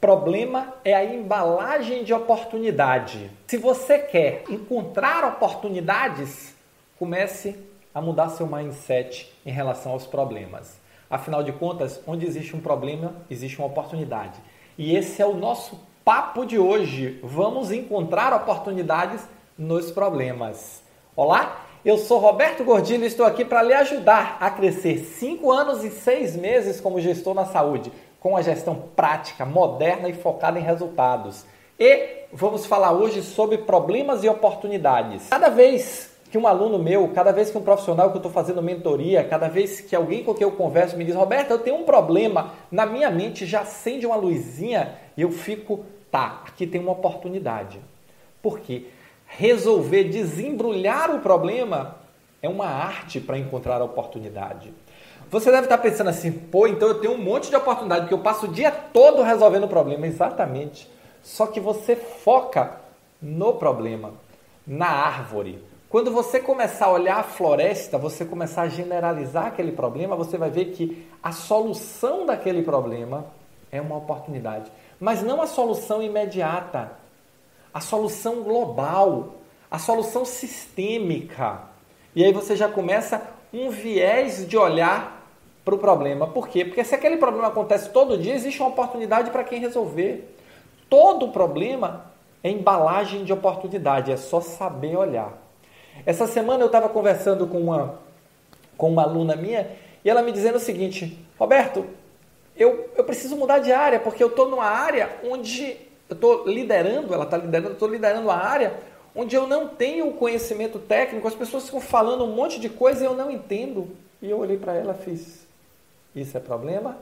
Problema é a embalagem de oportunidade. Se você quer encontrar oportunidades, comece a mudar seu mindset em relação aos problemas. Afinal de contas, onde existe um problema, existe uma oportunidade. E esse é o nosso papo de hoje. Vamos encontrar oportunidades nos problemas. Olá, eu sou Roberto Gordilho e estou aqui para lhe ajudar a crescer 5 anos e 6 meses como gestor na saúde com a gestão prática, moderna e focada em resultados. E vamos falar hoje sobre problemas e oportunidades. Cada vez que um aluno meu, cada vez que um profissional que eu estou fazendo mentoria, cada vez que alguém com quem eu converso me diz, Roberto, eu tenho um problema, na minha mente já acende uma luzinha e eu fico, tá, aqui tem uma oportunidade. Por quê? Resolver desembrulhar o problema é uma arte para encontrar a oportunidade. Você deve estar pensando assim, pô, então eu tenho um monte de oportunidade, porque eu passo o dia todo resolvendo o problema. Exatamente. Só que você foca no problema, na árvore. Quando você começar a olhar a floresta, você começar a generalizar aquele problema, você vai ver que a solução daquele problema é uma oportunidade. Mas não a solução imediata, a solução global, a solução sistêmica. E aí você já começa um viés de olhar para o problema. Por quê? Porque se aquele problema acontece todo dia, existe uma oportunidade para quem resolver. Todo problema é embalagem de oportunidade, é só saber olhar. Essa semana eu estava conversando com uma, com uma aluna minha e ela me dizendo o seguinte: Roberto, eu, eu preciso mudar de área porque eu estou numa área onde eu estou liderando, ela está liderando, estou liderando a área onde eu não tenho conhecimento técnico, as pessoas ficam falando um monte de coisa e eu não entendo. E eu olhei para ela e fiz: isso é problema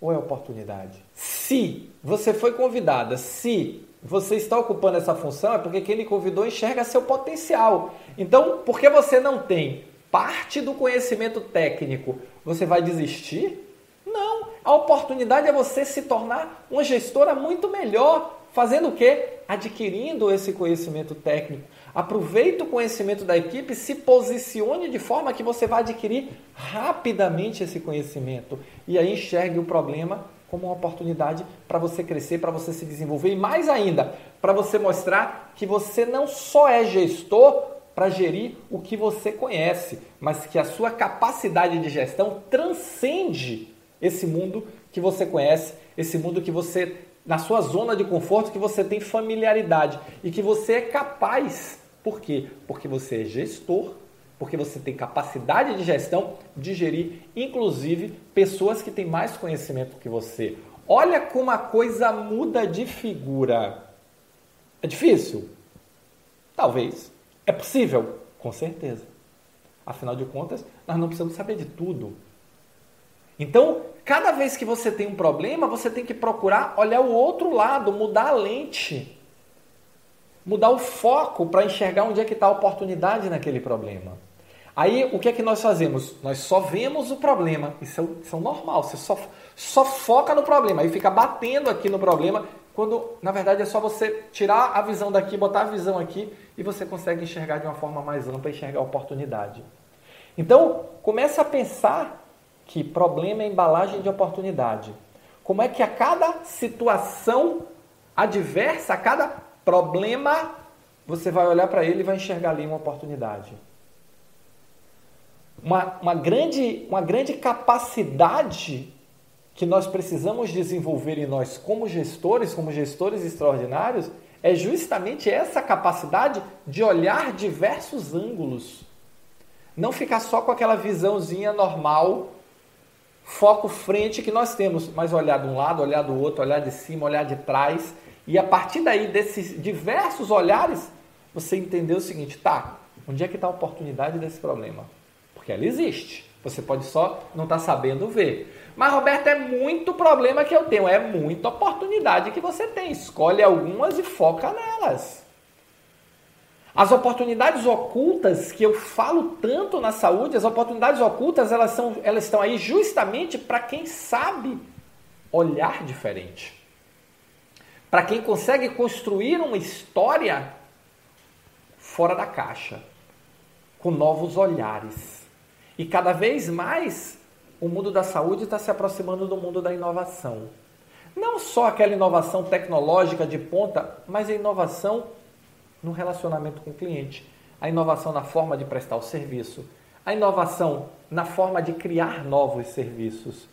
ou é oportunidade? Se você foi convidada, se você está ocupando essa função, é porque quem lhe convidou enxerga seu potencial. Então, porque você não tem parte do conhecimento técnico, você vai desistir? Não. A oportunidade é você se tornar uma gestora muito melhor. Fazendo o quê? Adquirindo esse conhecimento técnico. Aproveite o conhecimento da equipe, se posicione de forma que você vai adquirir rapidamente esse conhecimento e aí enxergue o problema como uma oportunidade para você crescer, para você se desenvolver e mais ainda, para você mostrar que você não só é gestor para gerir o que você conhece, mas que a sua capacidade de gestão transcende esse mundo que você conhece, esse mundo que você na sua zona de conforto que você tem familiaridade e que você é capaz por quê? Porque você é gestor, porque você tem capacidade de gestão de gerir, inclusive, pessoas que têm mais conhecimento que você. Olha como a coisa muda de figura. É difícil? Talvez. É possível? Com certeza. Afinal de contas, nós não precisamos saber de tudo. Então, cada vez que você tem um problema, você tem que procurar olhar o outro lado, mudar a lente mudar o foco para enxergar onde é que está a oportunidade naquele problema. Aí o que é que nós fazemos? Nós só vemos o problema. Isso é, isso é normal. Você só, só foca no problema. Aí fica batendo aqui no problema, quando na verdade é só você tirar a visão daqui, botar a visão aqui e você consegue enxergar de uma forma mais ampla, enxergar a oportunidade. Então, comece a pensar que problema é embalagem de oportunidade. Como é que a cada situação adversa, a cada problema, você vai olhar para ele e vai enxergar ali uma oportunidade. Uma, uma, grande, uma grande capacidade que nós precisamos desenvolver em nós como gestores, como gestores extraordinários, é justamente essa capacidade de olhar diversos ângulos. Não ficar só com aquela visãozinha normal, foco frente que nós temos, mas olhar de um lado, olhar do outro, olhar de cima, olhar de trás e a partir daí, desses diversos olhares, você entendeu o seguinte: tá, onde é que está a oportunidade desse problema? Porque ela existe. Você pode só não estar tá sabendo ver. Mas, Roberto, é muito problema que eu tenho, é muita oportunidade que você tem. Escolhe algumas e foca nelas. As oportunidades ocultas que eu falo tanto na saúde, as oportunidades ocultas, elas, são, elas estão aí justamente para quem sabe olhar diferente para quem consegue construir uma história fora da caixa, com novos olhares. E cada vez mais o mundo da saúde está se aproximando do mundo da inovação. Não só aquela inovação tecnológica de ponta, mas a inovação no relacionamento com o cliente, a inovação na forma de prestar o serviço, a inovação na forma de criar novos serviços,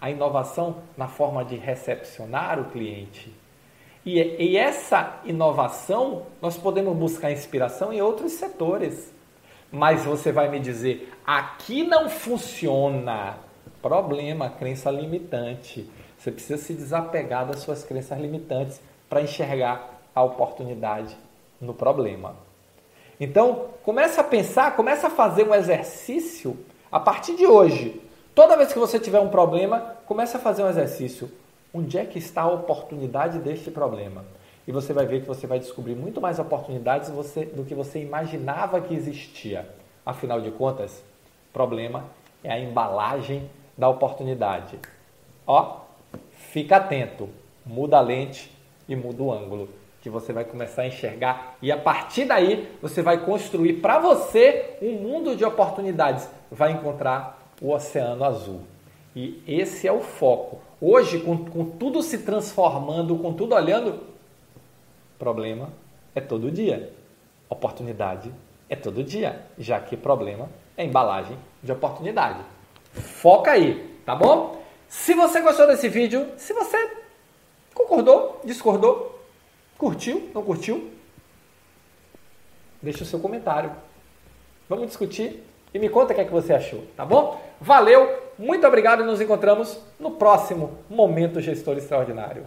a inovação na forma de recepcionar o cliente. E, e essa inovação nós podemos buscar inspiração em outros setores. Mas você vai me dizer, aqui não funciona. Problema, crença limitante. Você precisa se desapegar das suas crenças limitantes para enxergar a oportunidade no problema. Então, começa a pensar, começa a fazer um exercício a partir de hoje. Toda vez que você tiver um problema, começa a fazer um exercício. Onde é que está a oportunidade deste problema? E você vai ver que você vai descobrir muito mais oportunidades do que você imaginava que existia. Afinal de contas, problema é a embalagem da oportunidade. Ó, fica atento, muda a lente e muda o ângulo que você vai começar a enxergar e a partir daí você vai construir para você um mundo de oportunidades, vai encontrar o oceano azul. E esse é o foco. Hoje, com, com tudo se transformando, com tudo olhando, problema é todo dia. Oportunidade é todo dia, já que problema é embalagem de oportunidade. Foca aí, tá bom? Se você gostou desse vídeo, se você concordou, discordou, Curtiu? Não curtiu? Deixa o seu comentário. Vamos discutir e me conta o que, é que você achou, tá bom? Valeu, muito obrigado e nos encontramos no próximo Momento Gestor Extraordinário.